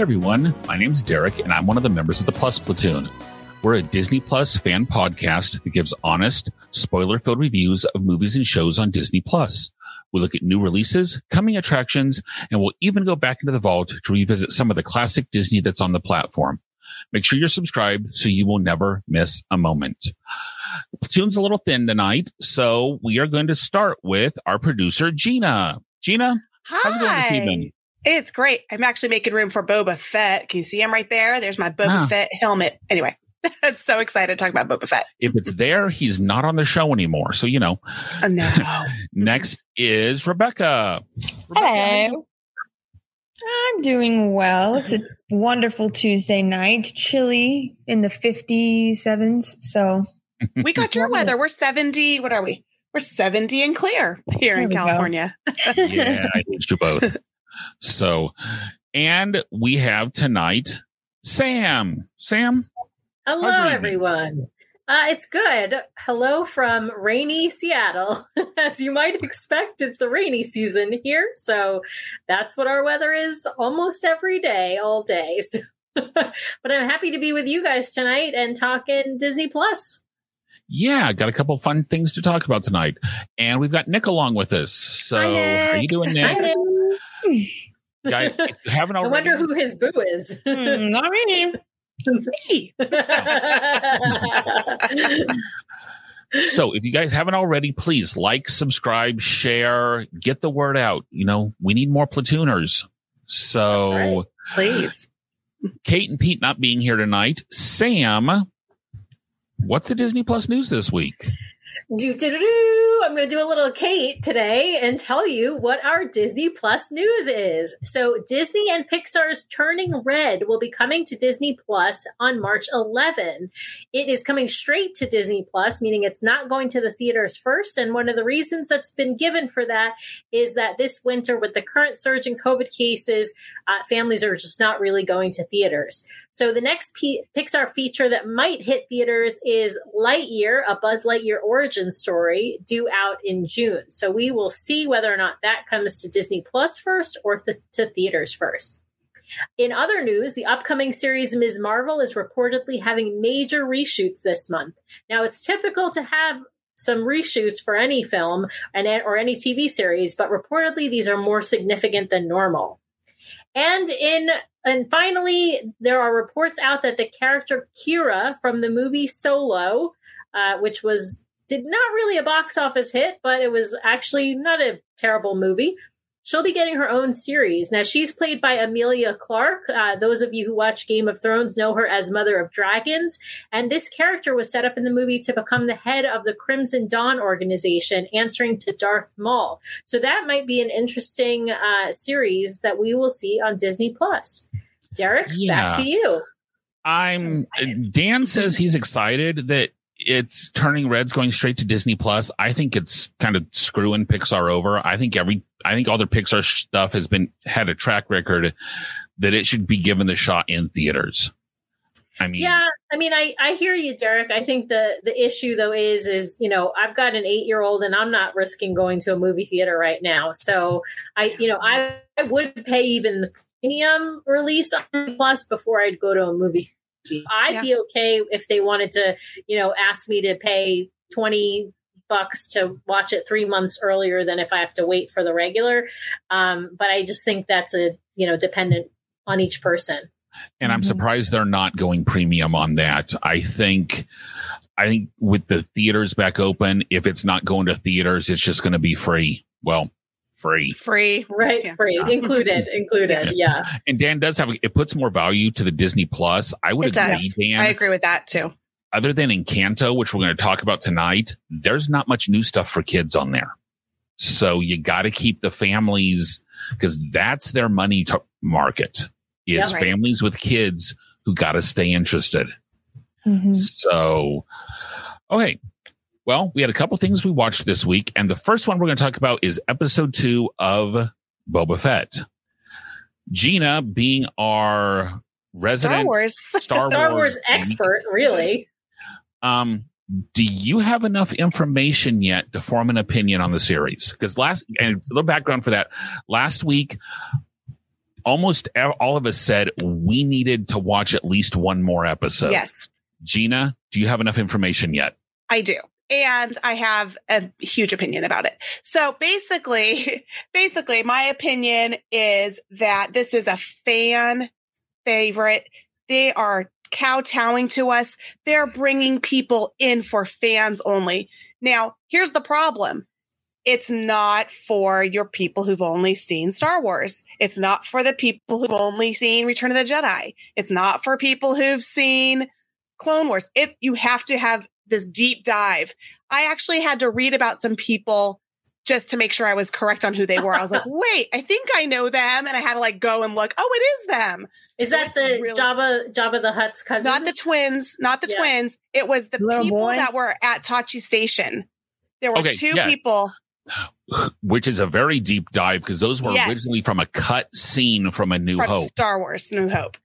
Everyone, my name's Derek, and I'm one of the members of the Plus Platoon. We're a Disney Plus fan podcast that gives honest, spoiler filled reviews of movies and shows on Disney Plus. We look at new releases, coming attractions, and we'll even go back into the vault to revisit some of the classic Disney that's on the platform. Make sure you're subscribed so you will never miss a moment. The platoon's a little thin tonight, so we are going to start with our producer, Gina. Gina, Hi. how's it going this evening? It's great. I'm actually making room for Boba Fett. Can you see him right there? There's my Boba Ah. Fett helmet. Anyway, I'm so excited to talk about Boba Fett. If it's there, he's not on the show anymore. So, you know, Oh, no. next is Rebecca. Rebecca, Hello. I'm doing well. It's a wonderful Tuesday night, chilly in the 57s. So we got your weather. We're 70. What are we? We're 70 and clear here There in. California. yeah, I aged you both. So, and we have tonight Sam. Sam, Hello, How's your evening? everyone. Uh, it's good. Hello from rainy Seattle. As you might expect, it's the rainy season here. So that's what our weather is almost every day, all day. So, but I'm happy to be with you guys tonight and talking Disney Plus. yeah, got a couple fun things to talk about tonight, and we've got Nick along with us. So, Hi, how you Nick. doing, Hi, Nick? Nick. Guy, haven't I wonder who his boo is. mm, not me. Hey. So, if you guys haven't already, please like, subscribe, share, get the word out. You know, we need more platooners. So, right. Please. Kate and Pete not being here tonight. Sam, what's the Disney Plus news this week? Do, do, do. I'm going to do a little Kate today and tell you what our Disney Plus news is. So, Disney and Pixar's Turning Red will be coming to Disney Plus on March 11. It is coming straight to Disney Plus, meaning it's not going to the theaters first. And one of the reasons that's been given for that is that this winter, with the current surge in COVID cases, uh, families are just not really going to theaters. So the next P- Pixar feature that might hit theaters is Lightyear, a Buzz Lightyear origin story, due out in June. So we will see whether or not that comes to Disney Plus first or th- to theaters first. In other news, the upcoming series Ms. Marvel is reportedly having major reshoots this month. Now, it's typical to have some reshoots for any film and or any TV series, but reportedly these are more significant than normal. And in and finally, there are reports out that the character Qi'ra from the movie Solo, uh, which was did not really a box office hit, but it was actually not a terrible movie. She'll be getting her own series. Now, she's played by Emilia Clarke. Uh, those of you who watch Game of Thrones know her as Mother of Dragons. And this character was set up in the movie to become the head of the Crimson Dawn organization, answering to Darth Maul. So that might be an interesting uh, series that we will see on Disney Plus. Derek, Yeah. back to you. I'm Dan says he's excited that it's turning red's going straight to Disney Plus. I think it's kind of screwing Pixar over. I think every I think all their Pixar stuff has been had a track record that it should be given the shot in theaters. I mean, Yeah, I mean, I I hear you, Derek. I think the the issue though is is you know I've got an eight year old and I'm not risking going to a movie theater right now. So I you know I, I would pay even the premium release on Plus before I'd go to a movie. Theater. I'd Yeah. be okay if they wanted to you know ask me to pay twenty bucks to watch it three months earlier than if I have to wait for the regular. Um, but I just think that's a you know dependent on each person. and I'm Mhm. surprised they're not going premium on that. I think I think with the theaters back open, if it's not going to theaters, it's just going to be free. Well, free. Free. Right, Yeah. right. Included, included. Yeah. And Dan does have it puts more value to the Disney Plus. I would It agree, does. Dan. I agree with that too. Other than Encanto, which we're going to talk about tonight, there's not much new stuff for kids on there. So you got to keep the families because that's their money to market is Yeah, right. families with kids who got to stay interested. Mhm. So, okay. Well, we had a couple things we watched this week, and the first one we're going to talk about is episode two of Boba Fett. Gina, being our Star resident Wars. Star, Star Wars geek, expert, really. um, do you have enough information yet to form an opinion on the series? Because last, and a little background for that, last week, almost all of us said we needed to watch at least one more episode. yes, Gina, do you have enough information yet? I do. And I have a huge opinion about it. So basically, basically my opinion is that this is a fan favorite. They are kowtowing to us. They're bringing people in for fans only. Now, here's the problem. It's not for your people who've only seen Star Wars. It's not for the people who've only seen Return of the Jedi. It's not for people who've seen Clone Wars. If you have to have this deep dive. I actually had to read about some people just to make sure I was correct on who they were. I was like, wait, I think I know them. And I had to like go and look. Oh, it is them. Is So that the really- Jabba Jabba the Hutt's cousin? Not the twins, not the Yeah. twins. It was the Little people boy? that were at Tosche Station. There were Okay, two yeah. people. Which is a very deep dive because those were Yes. originally from a cut scene from A New from Hope. Star Wars, New Hope.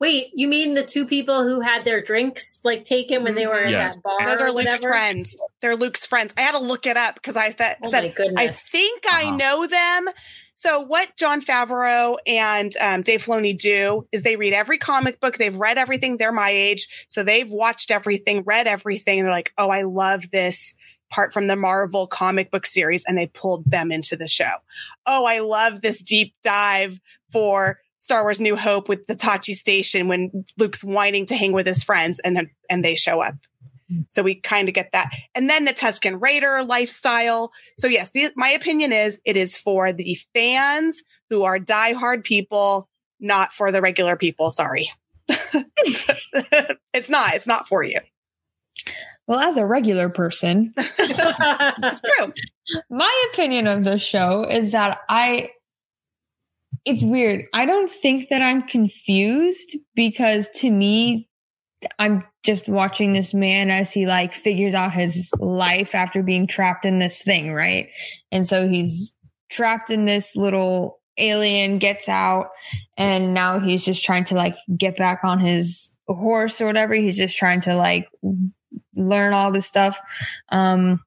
Wait, you mean the two people who had their drinks like taken when they were in Yes. that bar? Those are Luke's whatever? friends. They're Luke's friends. I had to look it up because I th- Oh said! I think I Uh-huh. know them. So what Jon Favreau and um, Dave Filoni do is they read every comic book. They've read everything. They're my age, so they've watched everything, read everything, and they're like, "Oh, I love this part from the Marvel comic book series," and they pulled them into the show. Oh, I love this deep dive for Star Wars: New Hope with the Tosche Station when Luke's whining to hang with his friends, and and they show up. So we kind of get that. And then the Tusken Raider lifestyle. So yes, the, my opinion is it is for the fans who are diehard people, not for the regular people. Sorry. it's not. It's not for you. Well, as a regular person, It's true. my opinion of the show is that I it's weird. I don't think that I'm confused because to me I'm just watching this man as he like figures out his life after being trapped in this thing, right? And so he's trapped in this little alien gets out and now he's just trying to like get back on his horse or whatever. He's just trying to like learn all this stuff. Um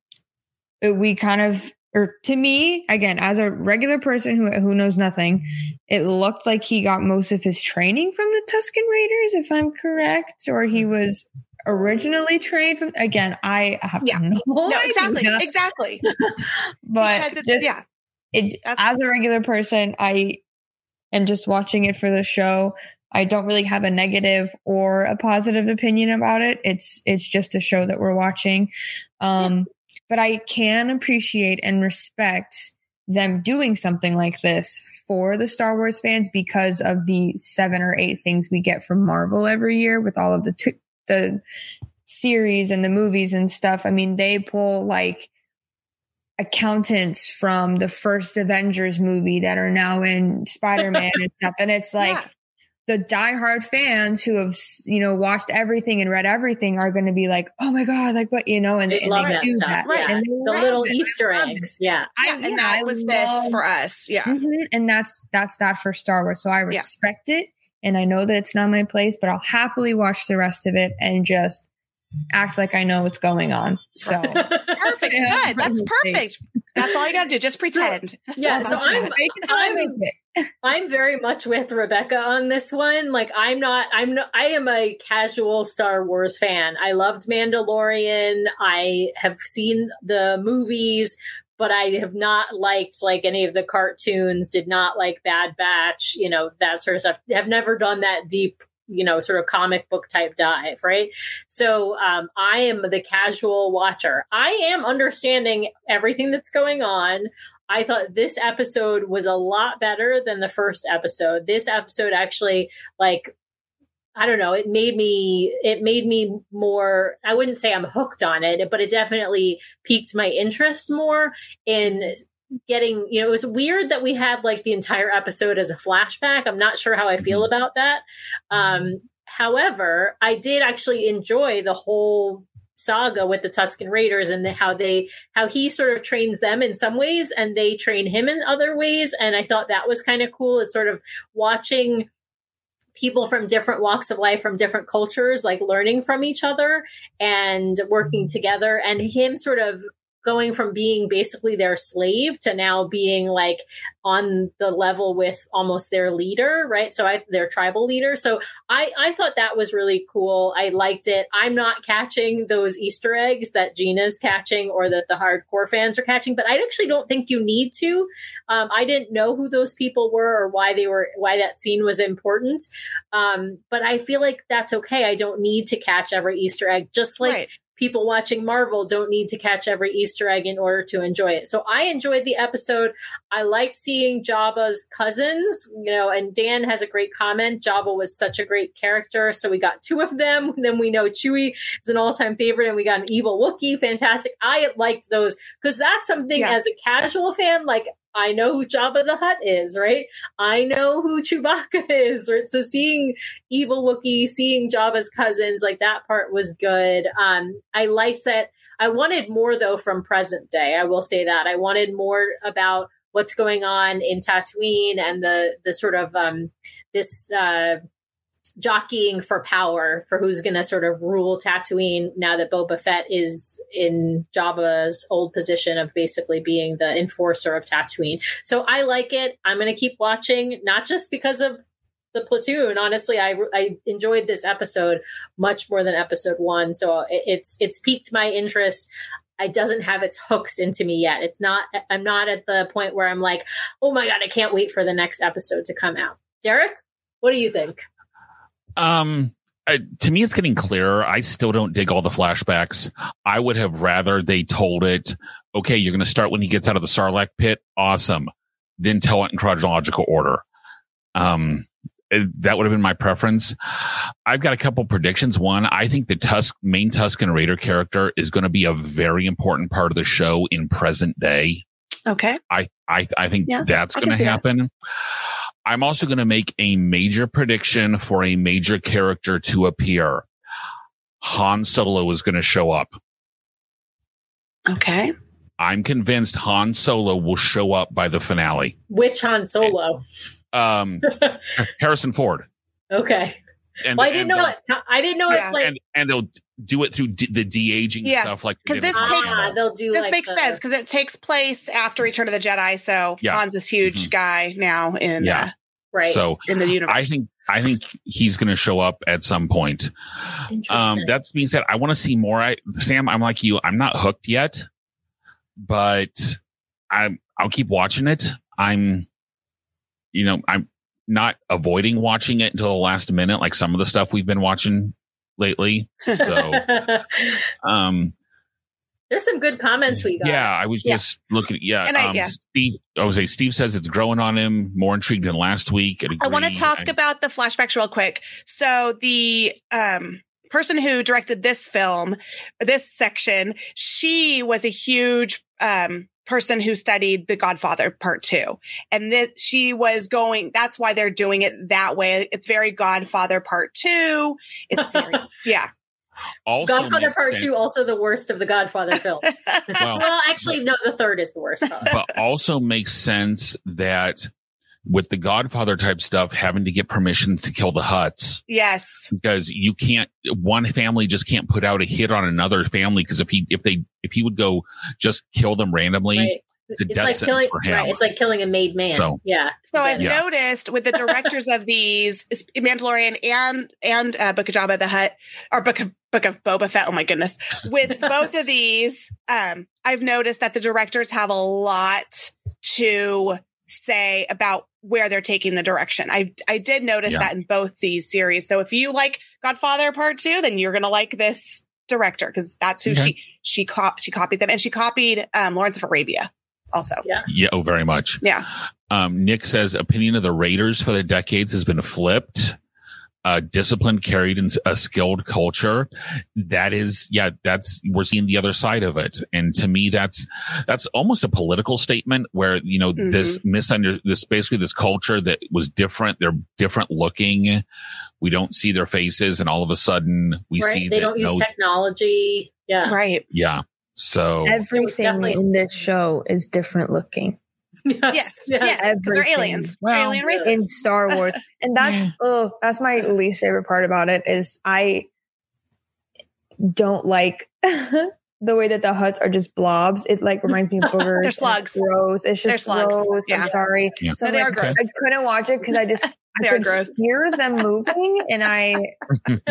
we kind of or to me again as a regular person who who knows nothing it looked like he got most of his training from the Tusken Raiders if I'm correct or he was originally trained from again I have Yeah. no, No, idea. exactly. Exactly. but it's, just, yeah. it, as a regular person, I am just watching it for the show. I don't really have a negative or a positive opinion about it. It's it's just a show that we're watching. Um, but I can appreciate and respect them doing something like this for the Star Wars fans because of the seven or eight things we get from Marvel every year with all of the t- the series and the movies and stuff. I mean, they pull like accountants from the first Avengers movie that are now in Spider-Man and stuff. And it's like Yeah. The diehard fans who have, you know, watched everything and read everything are going to be like, oh my God, like what, you know, and, They and love they that do stuff. that. Yeah. And they the little it. Easter eggs. Yeah. Yeah. I- and yeah, that I was love- this for us. Yeah. Mhm. And that's that's that for Star Wars. So I respect it, and I know that it's not my place, but I'll happily watch the rest of it and just act like I know what's going on. So Perfect. Good. That's perfect. perfect. That's all you got to do. Just pretend. Yeah. So I'm Fake it till I I'm- make it. I'm very much with Rebecca on this one. Like I'm not I'm I am a casual Star Wars fan. I loved Mandalorian. I have seen the movies, but I have not liked like any of the cartoons, did not like Bad Batch, you know, that sort of stuff. Have never done that deep you know sort of comic book type dive right so um, i am the casual watcher i am understanding everything that's going on I thought this episode was a lot better than the first episode. This episode actually like I don't know, it made me it made me more I wouldn't say I'm hooked on it, but it definitely piqued my interest more in getting, you know, it was weird that we had like the entire episode as a flashback. I'm not sure how I feel Mm-hmm. about that. Um, however, I did actually enjoy the whole saga with the Tusken Raiders and the, how they how he sort of trains them in some ways and they train him in other ways. And I thought that was kind of cool. It's sort of watching people from different walks of life from different cultures like learning from each other and working mm-hmm. together and him sort of going from being basically their slave to now being like on the level with almost their leader right? So i their tribal leader. So i i thought that was really cool. I liked it. I'm not catching those easter eggs that gina's catching or that the hardcore fans are catching but i actually don't think you need to. Um, i didn't know who those people were or why they were why that scene was important. Um, but i feel like that's okay. I don't need to catch every easter egg. Just like Right. People watching Marvel don't need to catch every Easter egg in order to enjoy it. So I enjoyed the episode. I liked seeing Jabba's cousins, you know, and Dan has a great comment. Jabba was such a great character. So we got two of them. Then we know Chewie is an all time favorite and we got an evil Wookiee. Fantastic. I liked those because that's something Yeah. as a casual fan, like I know who Jabba the Hutt is, right? I know who Chewbacca is, right? So seeing evil Wookiee, seeing Jabba's cousins, like that part was good. Um, I liked that. I wanted more though from present day. I will say that I wanted more about what's going on in Tatooine and the the sort of um, this uh, jockeying for power for who's going to sort of rule Tatooine now that Boba Fett is in Jabba's old position of basically being the enforcer of Tatooine. So I like it. I'm going to keep watching, not just because of the platoon. Honestly, I I enjoyed this episode much more than episode one. So it, it's it's piqued my interest. It doesn't have its hooks into me yet. It's not. I'm not at the point where I'm like, oh my god, I can't wait for the next episode to come out. Derek, what do you think? Um, I, to me, it's getting clearer. I still don't dig all the flashbacks. I would have rather they told it. Okay, you're going to start when he gets out of the Sarlacc pit. Awesome. Then tell it in chronological order. Um, that would have been my preference. I've got a couple predictions. One, I think the Tusk main Tusken Raider character is going to be a very important part of the show in present day. Okay. I I, I think Yeah, that's going to happen. that. I'm also going to make a major prediction for a major character to appear. Han Solo is going to show up. Okay. I'm convinced Han Solo will show up by the finale. Which Han Solo? Um, Harrison Ford. Okay. And, Well, I didn't know it. I didn't know Yeah. it's like and, and they'll do it through d- the de aging Yes, stuff, like 'cause they did this takes- ah, they'll do This like makes the- sense because it takes place after Return of the Jedi. So Yeah. Han's this huge Mhm. guy now in Yeah. uh, right. So in the universe. I think I think he's going to show up at some point. Um, Interesting. that being said, I want to see more. I, Sam, I'm like you. I'm not hooked yet, but I'm. I'll keep watching it. I'm, you know, I'm not avoiding watching it until the last minute, like some of the stuff we've been watching lately. So, um, There's some good comments we got. yeah, I was Yeah. just looking. Yeah, And I- um, yeah. Steve. I was say Steve says it's growing on him. More intrigued than last week. I want to talk about the flashbacks real quick. So the um person who directed this film, this section, she was a huge um person who studied The Godfather Part 2. And that she was going that's why they're doing it that way. It's very Godfather Part 2. It's very yeah. also Godfather Part sense- Two, also the worst of the Godfather films. Well, well, actually, no, the third is the worst. Probably. but also makes sense that with the Godfather type stuff, having to get permission to kill the Hutts yes. because you can't. One family just can't put out a hit on another family because if he if they if he would go just kill them randomly, Right. it's a It's death like killing. for him. Right. It's like killing a made man. So- yeah. So I've Yeah. noticed with the directors of these Mandalorian and and uh, Book of Jabba the Hutt or Book of Book of Boba Fett. Oh my goodness! With both of these, um, I've noticed that the directors have a lot to say about where they're taking the direction. I I did notice Yeah. that in both these series. So if you like Godfather Part Two, then you're gonna like this director because that's who Okay. she she co- she copied them and she copied um, Lawrence of Arabia also. yeah, oh, very much. Yeah. Um, Nick says opinion of the Raiders for the decades has been flipped. Uh, disciplined, carried, in a skilled culture. That is, yeah, that's we're seeing the other side of it, and to me, that's that's almost a political statement where you know mm-hmm. this misunder this basically this culture that was different. They're different looking. We don't see their faces, and all of a sudden we right. see they don't use no, technology. Yeah, right. Yeah. So everything in this show is different looking. Yes, yes, yes, because they're aliens. Well, alien races in Star Wars, and that's yeah. oh, that's my least favorite part about it is I don't like the way that the Hutts are just blobs. It like reminds me of boogers. they're slugs. It's gross. It's just gross. Yeah. I'm sorry. Yeah. So no, they like, are gross. I couldn't watch it because I just I could gross. hear them moving, and I and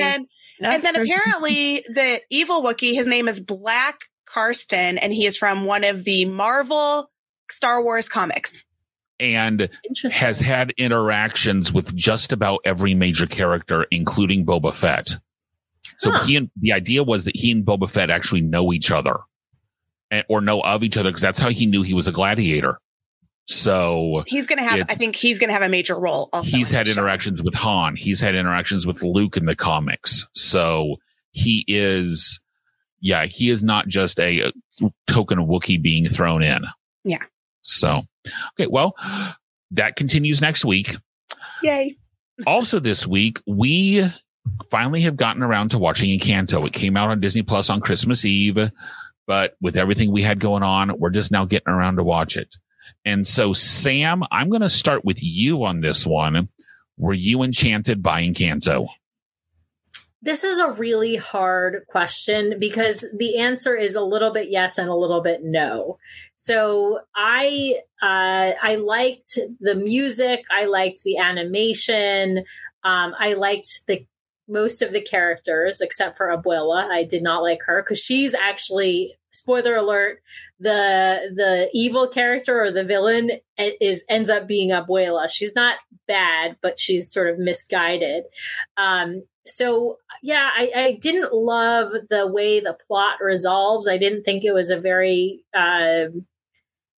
then and then apparently the evil Wookiee, his name is Black Krrsantan, and he is from one of the Marvel Star Wars comics. And has had interactions with just about every major character, including Boba Fett. So huh. he and the idea was that he and Boba Fett actually know each other and, or know of each other because that's how he knew he was a gladiator. So he's going to have, I think he's going to have a major role. Also he's had interactions with Han. He's had interactions with Luke in the comics. So he is yeah, he is not just a, a token Wookiee being thrown in. Yeah. So, okay, well, that continues next week. Yay. also, this week, we finally have gotten around to watching Encanto. It came out on Disney Plus on Christmas Eve, but with everything we had going on, we're just now getting around to watch it. And so, Sam, I'm going to start with you on this one. Were you enchanted by Encanto? This is a really hard question because the answer is a little bit yes and a little bit no. So I uh, I liked the music, I liked the animation, um, I liked the most of the characters except for Abuela. I did not like her because she's actually spoiler alert the the evil character or the villain is ends up being Abuela. She's not bad, but she's sort of misguided. Um, so yeah, I, I, didn't love the way the plot resolves. I didn't think it was a very uh,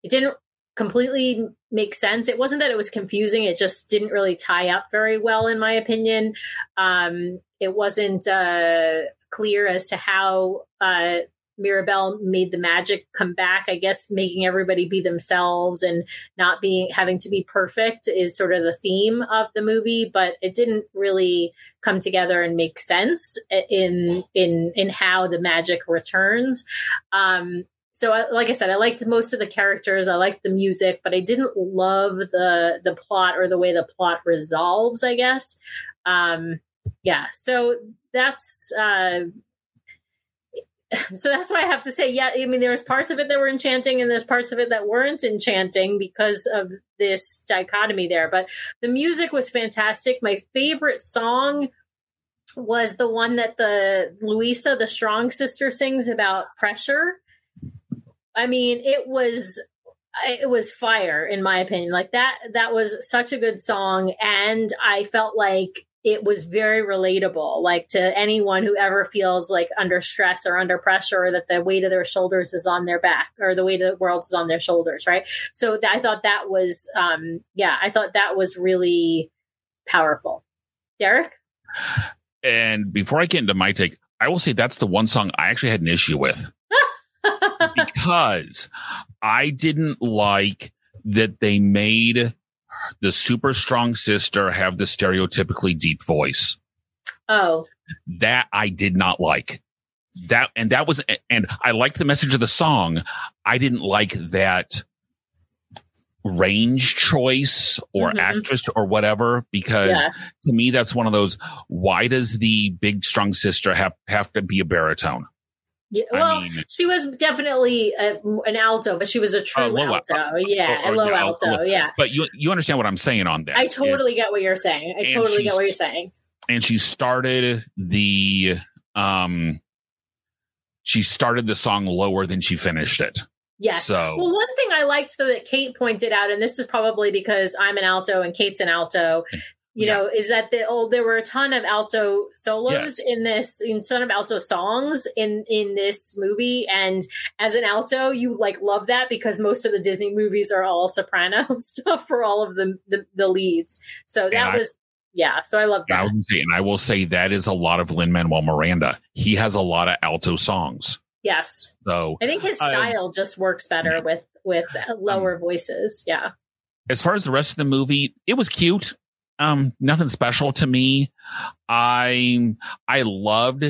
it didn't completely make sense. It wasn't that it was confusing; it just didn't really tie up very well, in my opinion. Um, it wasn't uh, clear as to how uh, Mirabel made the magic come back. I guess making everybody be themselves and not being having to be perfect is sort of the theme of the movie, but it didn't really come together and make sense in in in how the magic returns. Um, so, I, like I said, I liked most of the characters. I liked the music, but I didn't love the the plot or the way the plot resolves. I guess. Um, yeah. So that's uh, so that's why I have to say, yeah, I mean, there's parts of it that were enchanting and there's parts of it that weren't enchanting because of this dichotomy there. But the music was fantastic. My favorite song was the one that the Luisa, the strong sister, sings about pressure. I mean, it was it was fire in my opinion. Like that that was such a good song and I felt like it was very relatable, like to anyone who ever feels like under stress or under pressure, or that the weight of their shoulders is on their back, or the weight of the world is on their shoulders, right? So th- I thought that was, um, yeah, I thought that was really powerful. Derek? And before I get into my take, I will say that's the one song I actually had an issue with because I didn't like that they made the super strong sister have the stereotypically deep voice. Oh. That I did not like. That and that was and I liked the message of the song. I didn't like that range choice or mm-hmm. actress or whatever because yeah. to me that's one of those why does the big strong sister have have to be a baritone yeah, well, I mean, she was definitely a, an alto, but she was a true low, alto. Yeah, or, or, a low alto. Low. Yeah. But you you understand what I'm saying on that? I totally it's, get what you're saying. I totally get what you're saying. And she started the um she started the song lower than she finished it. Yes. So, well, one thing I liked though that Kate pointed out, and this is probably because I'm an alto and Kate's an alto, you yeah. know, is that the old there were a ton of alto solos yes. in this, in ton of alto songs in in this movie, and as an alto, you like love that because most of the Disney movies are all soprano stuff for all of the the, the leads. So that was Yeah, so I love And I, that. say, and I will say that is a lot of Lin Manuel Miranda. He has a lot of alto songs. Yes, So I think his Uh, style just works better with with Um, lower voices. Yeah, as far as the rest of the movie, it was cute. Um, nothing special to me. I I loved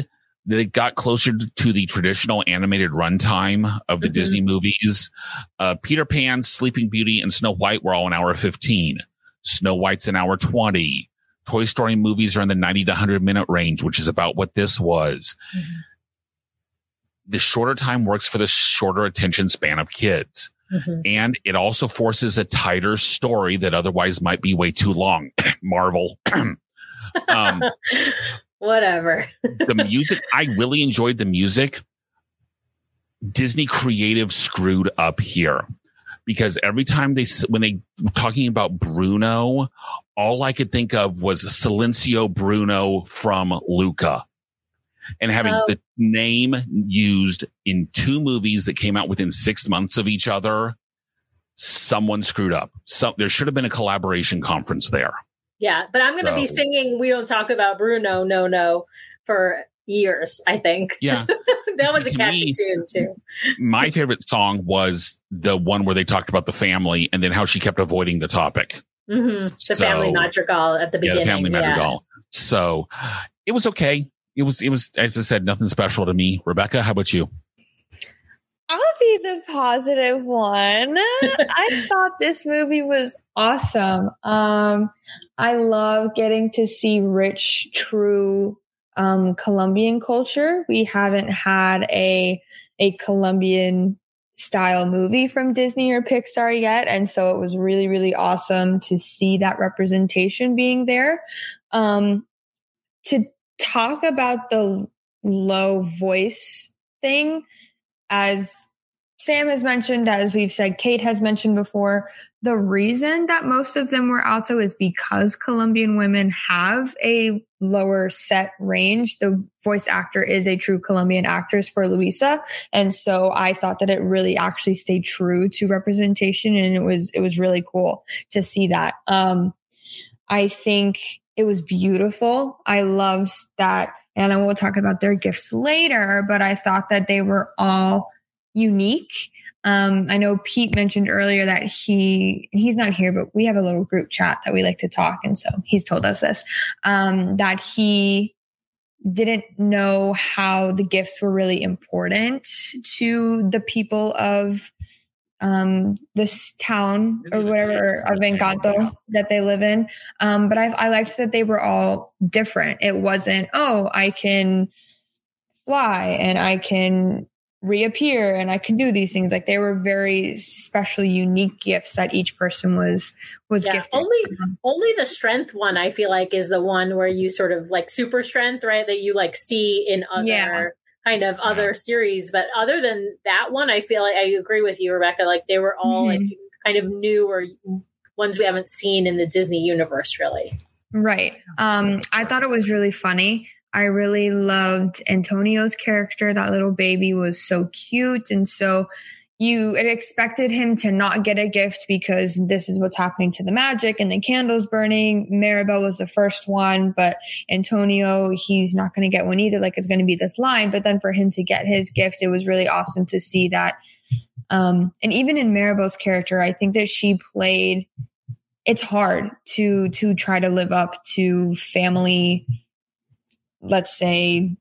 that it got closer to the traditional animated runtime of the Mhm. Disney movies. Uh, Peter Pan, Sleeping Beauty, and Snow White were all an hour fifteen. Snow White's an hour twenty. Toy Story movies are in the ninety to hundred minute range, which is about what this was. Mhm. The shorter time works for the shorter attention span of kids Mhm. and it also forces a tighter story that otherwise might be way too long. Marvel. um, whatever. the music, I really enjoyed the music. Disney Creative screwed up here because every time they, when they were talking about Bruno, all I could think of was Silencio Bruno from Luca. And having Oh. the name used in two movies that came out within six months of each other, someone screwed up. So there should have been a collaboration conference there. Yeah, but I'm going to be singing "We Don't Talk About Bruno, No No" for years. I think Yeah. that was a catchy me- tune too. My favorite song was the one where they talked about the family and then how she kept avoiding the topic. hmm The So- family madrigal at the beginning. Yeah, the family yeah. madrigal. So it was okay. It was, it was, as I said, nothing special to me. Rebecca, how about you? I'll be the positive one. I thought this movie was awesome. Um, I love getting to see rich, true um, Colombian culture. We haven't had a a Colombian style movie from Disney or Pixar yet, and so it was really, really awesome to see that representation being there. Um, to talk about the low voice thing as Sam has mentioned, as we've said, Kate has mentioned before, the reason that most of them were alto is because Colombian women have a lower set range. The voice actor is a true Colombian actress for Luisa. And so I thought that it really actually stayed true to representation and it was, it was really cool to see that. Um, I think it was beautiful. I loved that. And I will talk about their gifts later, but I thought that they were all unique. Um, I know Pete mentioned earlier that he, he's not here, but we have a little group chat that we like to talk. And so he's told us this, um, that he didn't know how the gifts were really important to the people of, um, this town or whatever of Encanto that they live in. Um, but I, I liked that they were all different. It wasn't, oh, I can fly and I can reappear and I can do these things. Like they were very special, unique gifts that each person was was Yeah, gifted. only only the strength one I feel like is the one where you sort of like super strength, right? That you like see in other Yeah. Kind of other series. But other than that one, I feel like I agree with you, Rebecca. Like they were all like kind of new or ones we haven't seen in the Disney universe, really. Right. Um, I thought it was really funny. I really loved Antonio's character. That little baby was so cute. And so you expected him to not get a gift because this is what's happening to the magic and the candles burning. Maribel was the first one, but Antonio, he's not going to get one either. Like it's going to be this line. But then for him to get his gift, it was really awesome to see that. Um, and even in Maribel's character, I think that she played it's hard to to try to live up to family let's say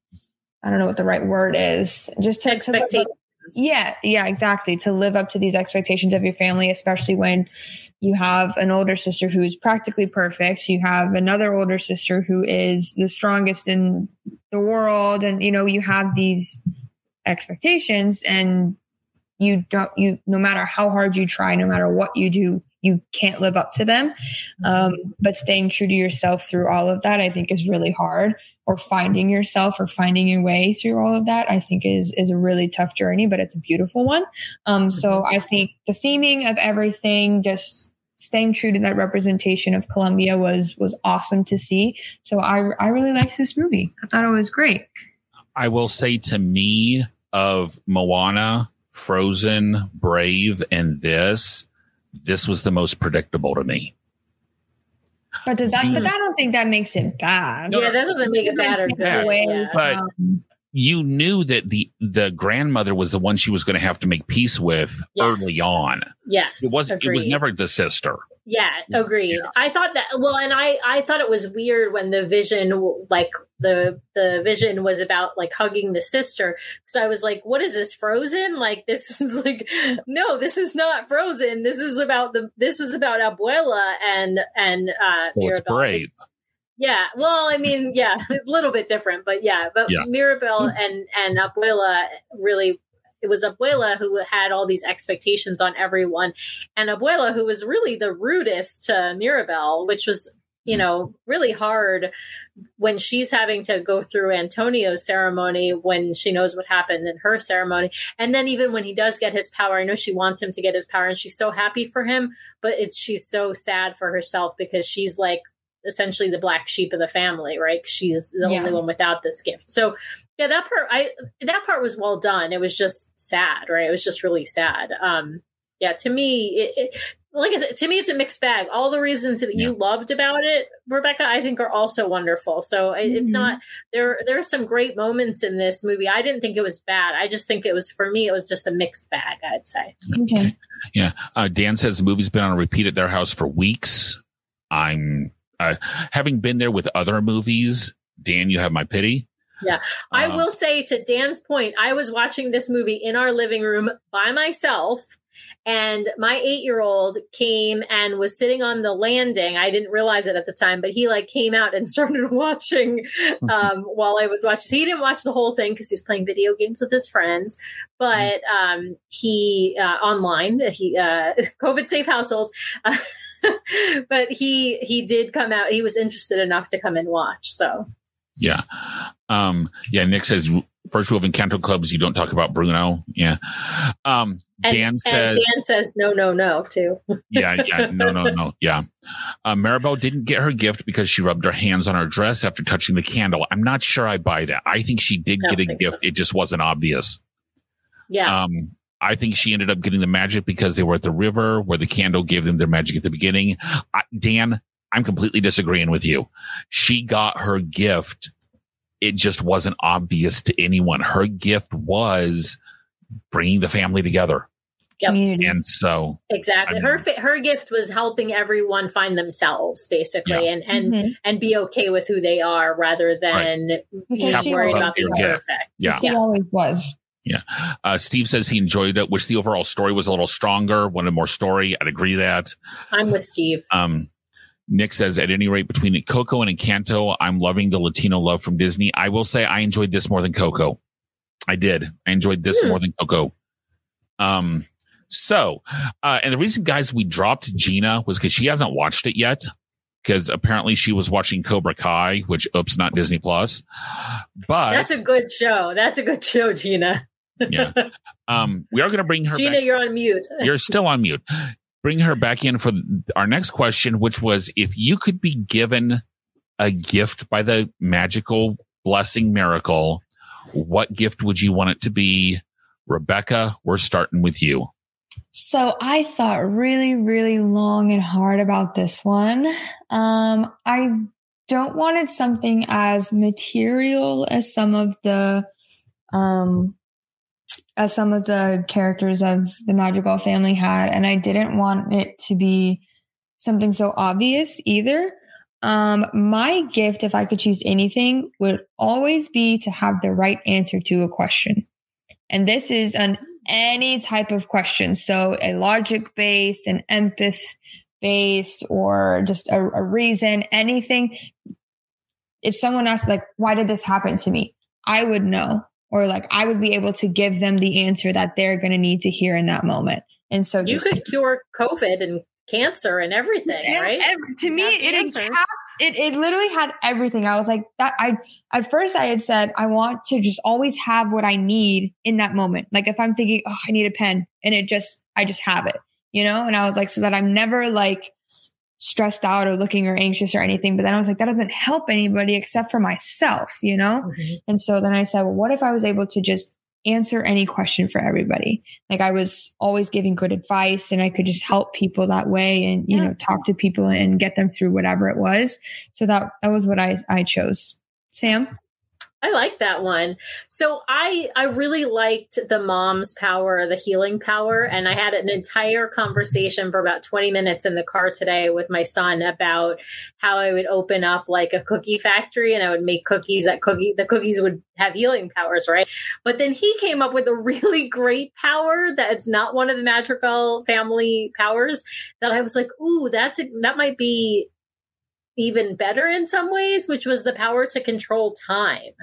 i don't know what the right word is just to Expectations. Yeah yeah exactly. To live up to these expectations of your family especially when you have an older sister who's practically perfect. You have another older sister who is the strongest in the world and you know you have these expectations and you don't you no matter how hard you try no matter what you do you can't live up to them. Um, but staying true to yourself through all of that i think is really hard or finding yourself or finding your way through all of that i think is is a really tough journey but it's a beautiful one. Um, so i think the theming of everything just staying true to that representation of colombia was was awesome to see. So i i really liked this movie. I thought it was great. I will say to me of Moana, Frozen, Brave, and this, this was the most predictable to me. But does that? You- But I don't think that makes it bad. No, yeah, that doesn't make it bad or good. away Yeah. But- from- you knew that the the grandmother was the one she was going to have to make peace with Yes. early on. Yes, It wasn't. It was never the sister. Yeah, agreed. I thought that well, and I I thought it was weird when the vision like the the vision was about like hugging the sister because I was like, what is this Frozen? Like this is like no, this is not Frozen. This is about the this is about Abuela and and uh Well, it's brave. Yeah, well, I mean, yeah, a little bit different, but yeah, but Yeah. Mirabel and and Abuela really it was Abuela who had all these expectations on everyone, and Abuela who was really the rudest to Mirabel, which was you know really hard when she's having to go through Antonio's ceremony when she knows what happened in her ceremony, and then even when he does get his power, I know she wants him to get his power, and she's so happy for him, but it's she's so sad for herself because she's like essentially the black sheep of the family, right? She's the Yeah. only one without this gift. So yeah, that part I that part was well done. It was just sad, right? It was just really sad. Um yeah, to me it, it like I said, to me, it's a mixed bag. All the reasons that you loved about it, Rebecca, I think are also wonderful. So it- it's Mhm. not there. There are some great moments in this movie. I didn't think it was bad. I just think it was for me. It was just a mixed bag. I'd say. okay. Uh, Dan says the movie's been on repeat at their house for weeks. I'm uh, having been there with other movies. Dan, you have my pity. Yeah. I Um, will say to Dan's point, I was watching this movie in our living room by myself. And my eight year old came and was sitting on the landing. I didn't realize it at the time, but he like came out and started watching um, while I was watching. So he didn't watch the whole thing because he was playing video games with his friends. But um, he uh, online, he uh, COVID safe household. but he he did come out. He was interested enough to come and watch. So Yeah. Um, yeah. Nick says first rule of Encanto Club is you don't talk about Bruno. Yeah. Um, and, Dan says, Dan says no, no, no too. yeah, yeah, no, no, no, yeah. Uh, Maribel didn't get her gift because she rubbed her hands on her dress after touching the candle. I'm not sure I buy that. I think she did get a gift. so. It just wasn't obvious. Yeah. Um, I think she ended up getting the magic because they were at the river where the candle gave them their magic at the beginning. I, Dan, I'm completely disagreeing with you. She got her gift. It just wasn't obvious to anyone. Her gift was bringing the family together. Yep. Community. And so, exactly. I her mean- fa- her gift was helping everyone find themselves, basically, and and Mhm. and be okay with who they are rather than being Because she worried about being was. perfect. Yeah. She always was. Yeah. Uh, Steve says he enjoyed it. Wish the overall story was a little stronger, wanted more story. I'd agree that. I'm with Steve. Um, Nick says, at any rate, between Coco and Encanto, I'm loving the Latino love from Disney. I will say I enjoyed this more than Coco. I did. I enjoyed this Hmm. more than Coco. Um, so, uh, and the reason, guys, we dropped Gina was because she hasn't watched it yet. Because apparently she was watching Cobra Kai, which, oops, not Disney Plus. But That's a good show. That's a good show, Gina. yeah, um, we are going to bring her. Gina, back. you're on mute. You're still on mute. Bring her back in for our next question, which was if you could be given a gift by the magical blessing miracle, what gift would you want it to be? Rebecca, we're starting with you. So I thought really, really long and hard about this one. Um, I don't want it something as material as some of the, um, as some of the characters of the Madrigal family had. And I didn't want it to be something so obvious either. Um, my gift, if I could choose anything, would always be to have the right answer to a question. And this is an any type of question. So a logic based, an empath based, or just a, a reason, anything. If someone asked like, why did this happen to me? I would know, or like I would be able to give them the answer that they're going to need to hear in that moment. And so You just could cure COVID and cancer and everything, Yeah, right? every- to me, it answers. encaps, it it literally had everything. I was like that. I at first I had said I want to just always have what I need in that moment. Like if I'm thinking, oh, I need a pen, and it just I just have it, you know. And I was like, so that I'm never like stressed out or looking or anxious or anything. But then I was like, that doesn't help anybody except for myself, you know. Mhm. And so then I said, well, what if I was able to just answer any question for everybody. Like I was always giving good advice and I could just help people that way and, you Yeah. know, talk to people and get them through whatever it was. So that, that was what I, I chose. Sam? I like that one. So I I really liked the mom's power, the healing power, and I had an entire conversation for about 20 minutes in the car today with my son about how I would open up like a cookie factory and I would make cookies that cookie the cookies would have healing powers, right? But then he came up with a really great power that's not one of the magical family powers that I was like, "Ooh, that's a, that might be even better in some ways, which was the power to control time.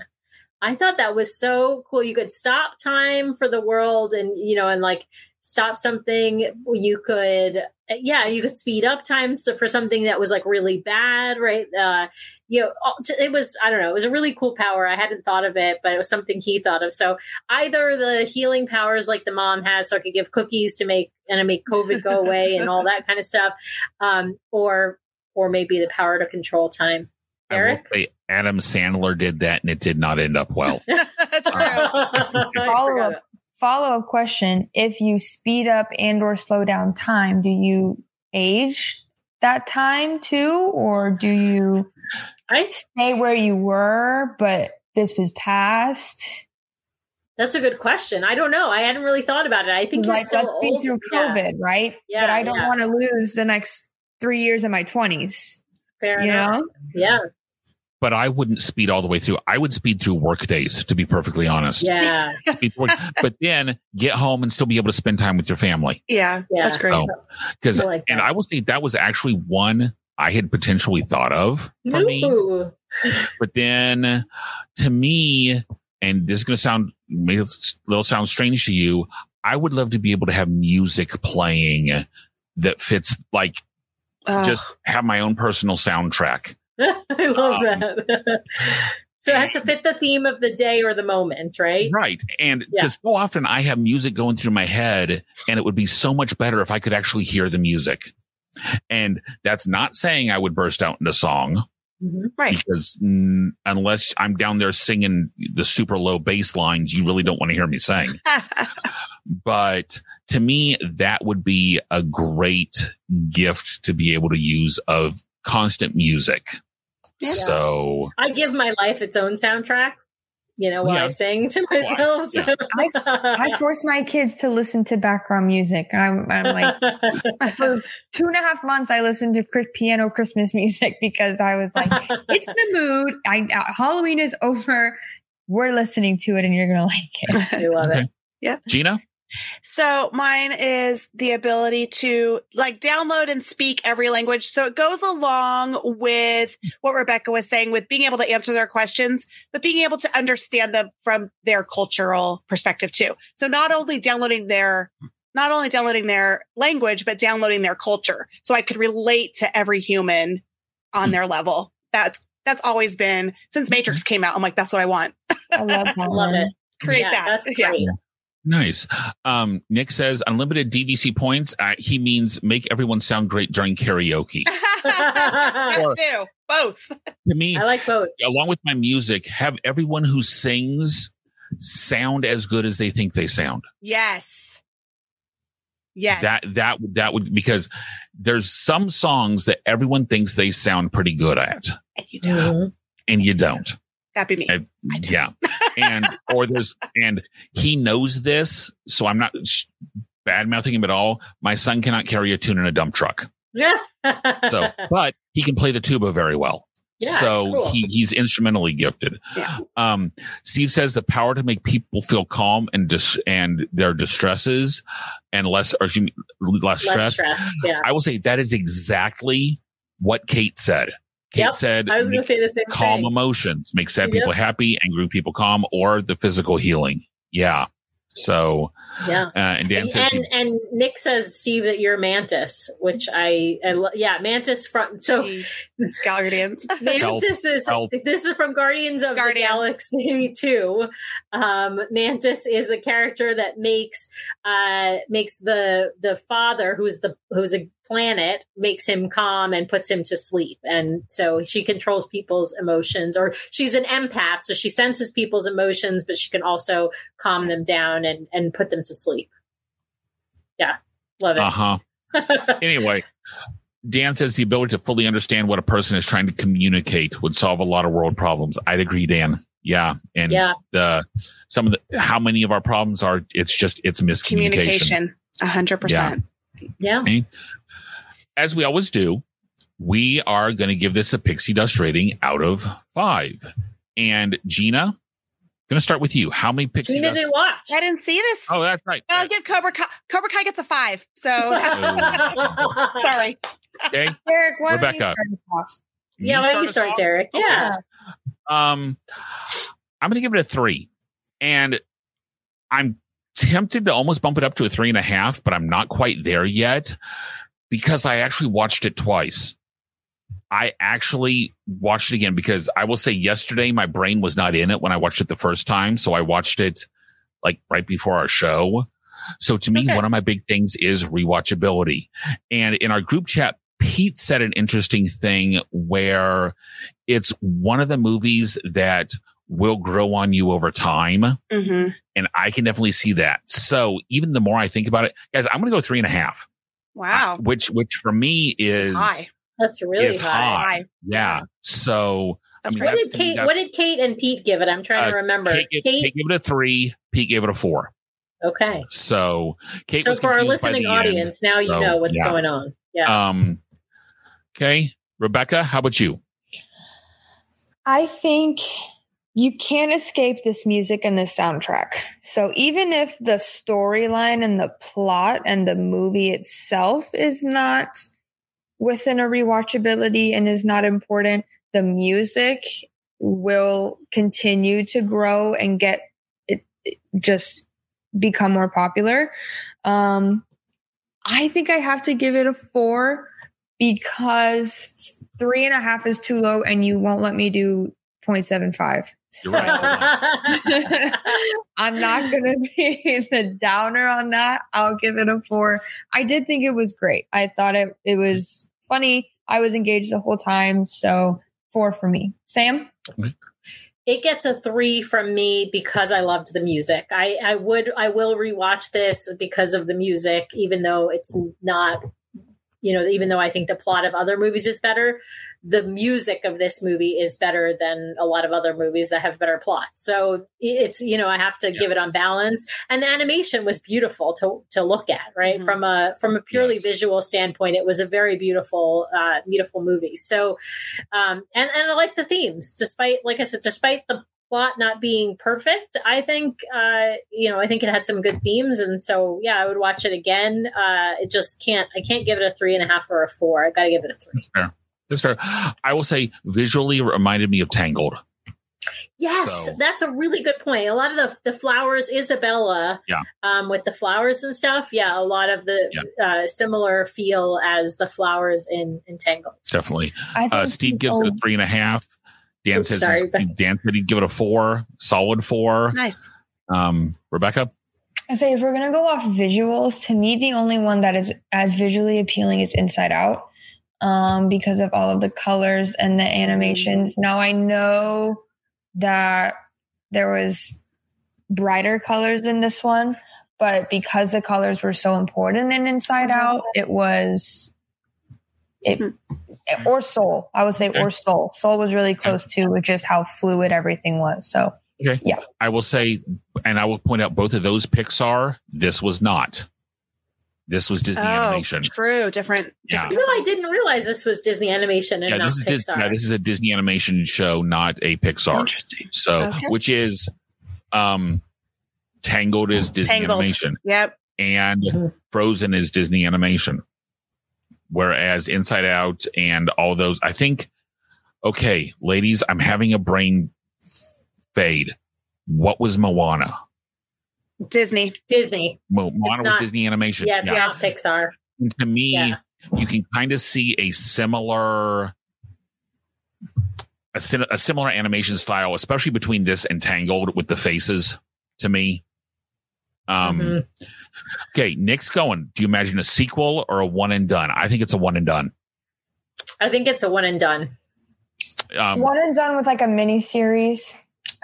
I thought that was so cool. You could stop time for the world and, you know, and like stop something. You could, yeah, you could speed up time so for something that was like really bad, right? Uh, you know, it was, I don't know, it was a really cool power. I hadn't thought of it, but it was something he thought of. So either the healing powers like the mom has, so I could give cookies to make and to make COVID go away and all that kind of stuff, um, or or maybe the power to control time. I will Eric? say Adam Sandler did that and it did not end up well. True. Uh, I Follow up, follow up question. If you speed up and or slow down time, do you age that time too? Or do you I, stay where you were, but this was past? that's a good question. I don't know. I hadn't really thought about it. I think you're still let's be old. through Yeah, COVID, right? Yeah, but I don't yeah. want to lose the next three years of my 20s. fair You enough. know? Yeah, But I wouldn't speed all the way through. I would speed through work days, to be perfectly honest. yeah, Speed through but then get home and still be able to spend time with your family. Yeah, Yeah. that's great. Because I like and. I will say that was actually one I had potentially thought of for me. But then to me, and this is going to sound maybe a little sound strange to you, I would love to be able to have music playing that fits like Ugh. just have my own personal soundtrack. I love Um, that. so it has to fit the theme of the day or the moment, right? Right. And Yeah. because so often I have music going through my head and it would be so much better if I could actually hear the music. And that's not saying I would burst out into song Mhm. right. because mm, unless I'm down there singing the super low bass lines, you really don't want to hear me sing. but to me, that would be a great gift to be able to use of constant music. Yeah. So I give my life its own soundtrack. You know, while Yeah. I sing to myself. So. I force my kids to listen to background music. I'm, I'm like, for two and a half months, I listened to piano Christmas music because I was like, it's the mood. I, uh, Halloween is over. We're listening to it and you're going to like it. I love it. Okay. Gina, So mine is the ability to like download and speak every language. So it goes along with what Rebecca was saying with being able to answer their questions, but being able to understand them from their cultural perspective too. So not only downloading their not only downloading their language, but downloading their culture. So I could relate to every human on their level. That's that's always been since Matrix mm-hmm. came out. I'm like, that's what I want. I love that. Love it. Create Yeah, that. That's Yeah. Great. nice. Um, Nick says unlimited DVC points. Uh, he means make everyone sound great during karaoke. that Or- too. Both. to me, I like both. along with my music, have everyone who sings sound as good as they think they sound. Yes. Yes. That that that would because there's some songs that everyone thinks they sound pretty good at, And you do. Mhm. and you don't. That'd be me. I- yeah, and or there's and he knows this, so I'm not sh- bad mouthing him at all. My son cannot carry a tune in a dump truck, Yeah. so but he can play the tuba very well. Yeah, so cool. he he's instrumentally gifted. Yeah. Um, Steve says the power to make people feel calm and dis- and their distresses and less or excuse me, less, less stress. stress. Yeah. I will say that is exactly what Kate said. Kate Yep. said I was going to say the same calm thing. emotions, make sad Yep. people happy, angry people calm, or the physical healing. Yeah. So, Yeah. uh, and Dan And, says, and, and Nick says, Steve, that you're Mantis, which I, I lo- yeah, Mantis from, so Gee, Guardians. Mantis is, help. this is from Guardians of Guardians. the Galaxy 2. Um, Mantis is a character that makes, uh, makes the, the father, who's the, who's a planet makes him calm and puts him to sleep. And so she controls people's emotions, or she's an empath, so she senses people's emotions, but she can also calm them down and, and put them to sleep. Yeah, love it. Uh huh. anyway, Dan says the ability to fully understand what a person is trying to communicate would solve a lot of world problems. I'd agree, Dan. Yeah, and Yeah. the some of the how many of our problems are it's just it's miscommunication. A hundred percent. yeah. As we always do, we are going to give this a pixie dust rating out of five. And Gina, going to start with you. How many pixie Gina dust? didn't watch. I didn't see this. Oh, that's right. I'll give Cobra Kai. Cobra Kai gets a five. So sorry. Okay. Derek, why Rebecca. don't you start us off? yeah, why don't you start, off? Derek? Yeah. Um, I'm going to give it a three, and I'm tempted to almost bump it up to a three and a half, but I'm not quite there yet because I actually watched it twice. I actually watched it again because I will say yesterday my brain was not in it when I watched it the first time, so I watched it like right before our show. So to me, Okay. one of my big things is rewatchability. And in our group chat, Pete said an interesting thing where it's one of the movies that will grow on you over time. hmm And I can definitely see that. So even the more I think about it, guys, I'm going to go three and a half, Wow. which, which for me is, High. That's really Is high. high. High. yeah. So That's I mean, What did to me, Kate? What did Kate and Pete give it? I'm trying Uh, to remember. Kate, gave- Kate. Kate gave it a three. Pete gave it a four. Okay. So Kate So was for our listening the end. audience, now you So, know what's yeah. going on. Yeah. Um, okay. Rebecca, how about you? I think you can't escape this music and this soundtrack. So even if the storyline and the plot and the movie itself is not within a rewatchability and is not important, the music will continue to grow and get it, it just become more popular. Um, I think I have to give it a four because three and a half is too low and you won't let me do 0.75. You're right. I'm not going to be the downer on that. I'll give it a four. I did think it was great. I thought it, it was funny. I was engaged the whole time. So four for me. Sam? it gets a three from me because I loved the music. I, I would I will rewatch this because of the music, even though it's not you know, even though I think the plot of other movies is better, the music of this movie is better than a lot of other movies that have better plots. So it's, you know, I have to give it on balance. And the animation was beautiful to, to look at, right? Mhm. From a, from a purely Yes. visual standpoint, it was a very beautiful, uh, beautiful movie. So, um, and, and I like the themes, despite, like I said, despite the plot not being perfect, I think, uh, you know, I think it had some good themes. And so, yeah, I would watch it again. Uh, it just can't, I can't give it a three and a half or a four. I got to give it a three. That's fair. That's fair. I will say visually reminded me of Tangled. Yes, So- that's a really good point. A lot of the the flowers, Isabela, Yeah. um, with the flowers and stuff. Yeah, a lot of the uh, similar feel as the flowers in in Tangled. Definitely. I Uh, Steve gives it a three and a half. Dan says sorry, but- Dan said he'd give it a four, solid four. Nice. Um, Rebecca, I say if we're gonna go off visuals, to me the only one that is as visually appealing is Inside Out, um, because of all of the colors and the animations. Now I know that there was brighter colors in this one, but because the colors were so important in Inside Out, it was it or Soul. I would say Okay. or Soul. Soul was really close too, with just how fluid everything was. So yeah. I will say, and I will point out both of those Pixar. This was not. This was Disney oh, animation. true. Different. Yeah. No, I didn't realize this was Disney animation and Yeah, not this is Dis- Pixar. yeah, this is a Disney animation show, not a Pixar. Interesting. So, Okay. which is, um, Tangled is Disney Tangled. animation, Yep. and Mhm. Frozen is Disney animation. Whereas Inside Out and all those, I think, okay, ladies, I'm having a brain fade. What was Moana? Disney. Disney. Mo- Moana was Disney animation. Yeah, it's Yeah. not Pixar. And to me, Yeah. you can kind of see a similar a, a similar animation style, especially between this and Tangled with the faces. To me, Um, Mhm. Okay, Nick's going. Do you imagine a sequel or a one and done? I think it's a one and done. I think it's a one and done. Um, One and done with like a mini series.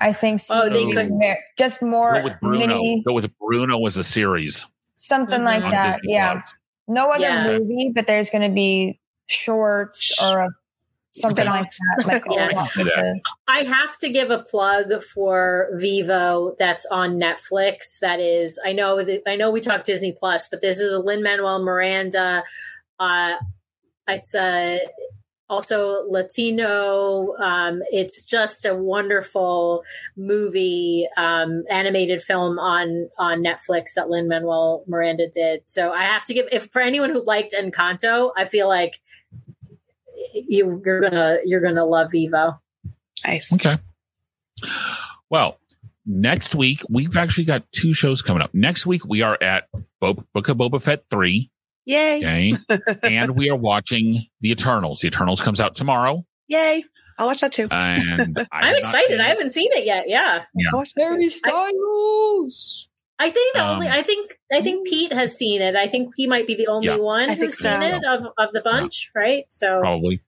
I think. Oh, they Ooh. could. just more go with Bruno. mini, Go with Bruno as a series something Mhm. like on that. Disney Yeah. Plus. No other Yeah. movie, but there's going to be shorts or a, something like that. Like Yeah. all off Yeah. of the- I have to give a plug for Vivo that's on Netflix. That is, I know I know we talked Disney Plus, but this is a Lin Manuel Miranda. Uh, it's a also Latino. Um, it's just a wonderful movie, um, animated film on on Netflix that Lin Manuel Miranda did. So I have to give if for anyone who liked Encanto, I feel like you, you're gonna you're gonna love Vivo. Nice. Okay. Well, next week we've actually got two shows coming up. Next week we are at Bo- Book of Boba Fett three. Yay. Okay, and we are watching The Eternals. The Eternals comes out tomorrow, Yay. I'll watch that too. and I I'm excited. I haven't seen it yet. Yeah, I'll watch that too. Harry Styles. I think the Um, only. I think. I think Pete has seen it. I think he might be the only Yeah. one I think who's seen it of of the bunch, right? So probably.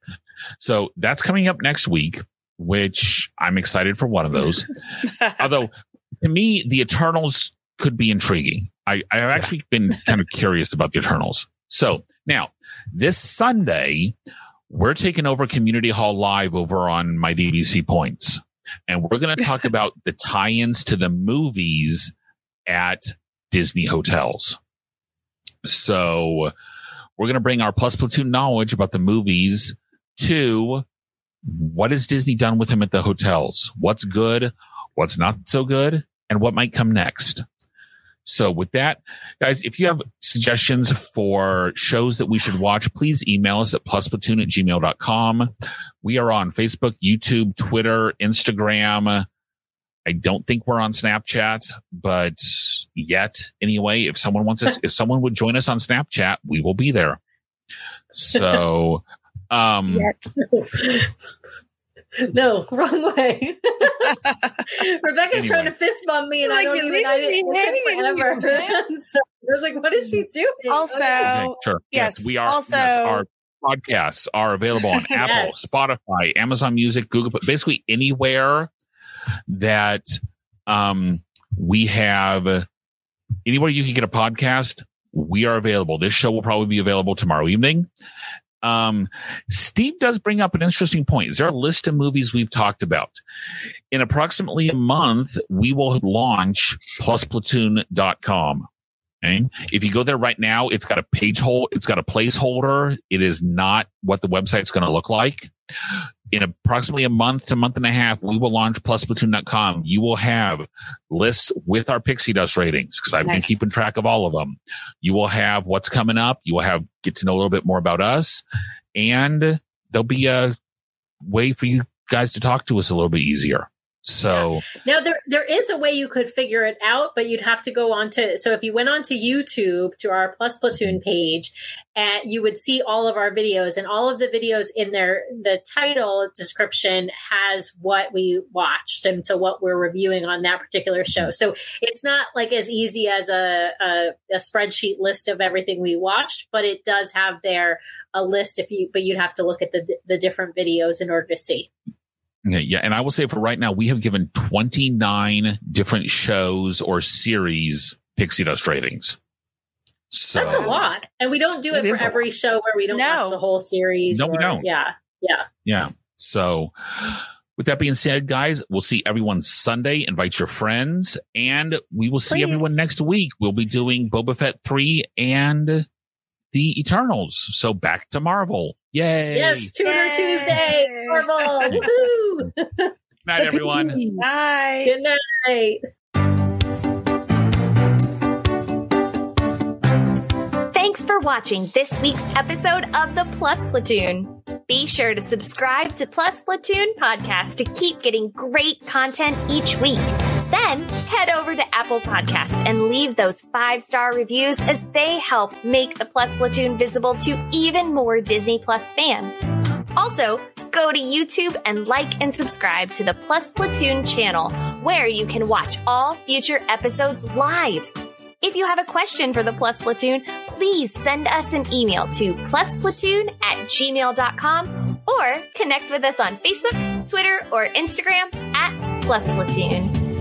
So that's coming up next week, which I'm excited for one of those. Although to me, the Eternals could be intriguing. I, I've actually been kind of curious about the Eternals. So now this Sunday, we're taking over Community Hall Live over on my DVC points. And we're going to talk about the tie-ins to the movies at Disney hotels. So we're going to bring our plus platoon knowledge about the movies to what has Disney done with him at the hotels? What's good? What's not so good? And what might come next? So with that, guys, if you have suggestions for shows that we should watch, please email us at plusplatoon at gmail.com. We are on Facebook, YouTube, Twitter, Instagram. I don't think we're on Snapchat, but yet anyway, if someone wants us, if someone would join us on Snapchat, we will be there. So, um, no, wrong way. Rebecca's Anyway. trying to fist bump me, and I Like, don't even. I didn't me it took forever. so I was like, "What is she doing?" Also- Okay. Okay, sure. yes, we are. also- yes, our podcasts are available on Apple, Yes. Spotify, Amazon Music, Google, basically anywhere that um, we have. Anywhere you can get a podcast, we are available. This show will probably be available tomorrow evening. Um, Steve does bring up an interesting point. Is there a list of movies we've talked about? In approximately a month, we will launch plusplatoon.com. Okay. If you go there right now, it's got a page hole. It's got a placeholder. It is not what the website's going to look like. In approximately a month to month and a half, we will launch plusplatoon.com. You will have lists with our pixie dust ratings because I've been keeping track of all of them. You will have what's coming up. You will have get to know a little bit more about us and there'll be a way for you guys to talk to us a little bit easier. So Now there there is a way you could figure it out, but you'd have to go on to so if you went onto YouTube to our Plus Platoon page, and you would see all of our videos and all of the videos in there the title description has what we watched and so what we're reviewing on that particular show. So it's not like as easy as a a, a spreadsheet list of everything we watched, but it does have there a list if you but you'd have to look at the the different videos in order to see. Yeah, yeah, and I will say for right now, we have given 29 different shows or series pixie dust ratings. So That's a lot. And we don't do it, It is for every show where we don't No. watch the whole series. No, we don't. Yeah. Yeah. Yeah. So with that being said, guys, we'll see everyone Sunday. Invite your friends and we will see Please. everyone next week. We'll be doing Boba Fett 3 and the Eternals. So back to Marvel. Yay. Yes. Tutor Yay. Tuesday. Marvel. Woohoo. Good night, everyone. Bye. Good night. Thanks for watching this week's episode of the Plus Platoon. Be sure to subscribe to Plus Platoon podcast to keep getting great content each week. Then head over to Apple Podcast and leave those five star reviews as they help make the Plus Platoon visible to even more Disney Plus fans. Also, go to YouTube and like and subscribe to the Plus Platoon channel where you can watch all future episodes live. If you have a question for the Plus Platoon, please send us an email to plusplatoon at gmail.com or connect with us on Facebook, Twitter, or Instagram at Plus Platoon.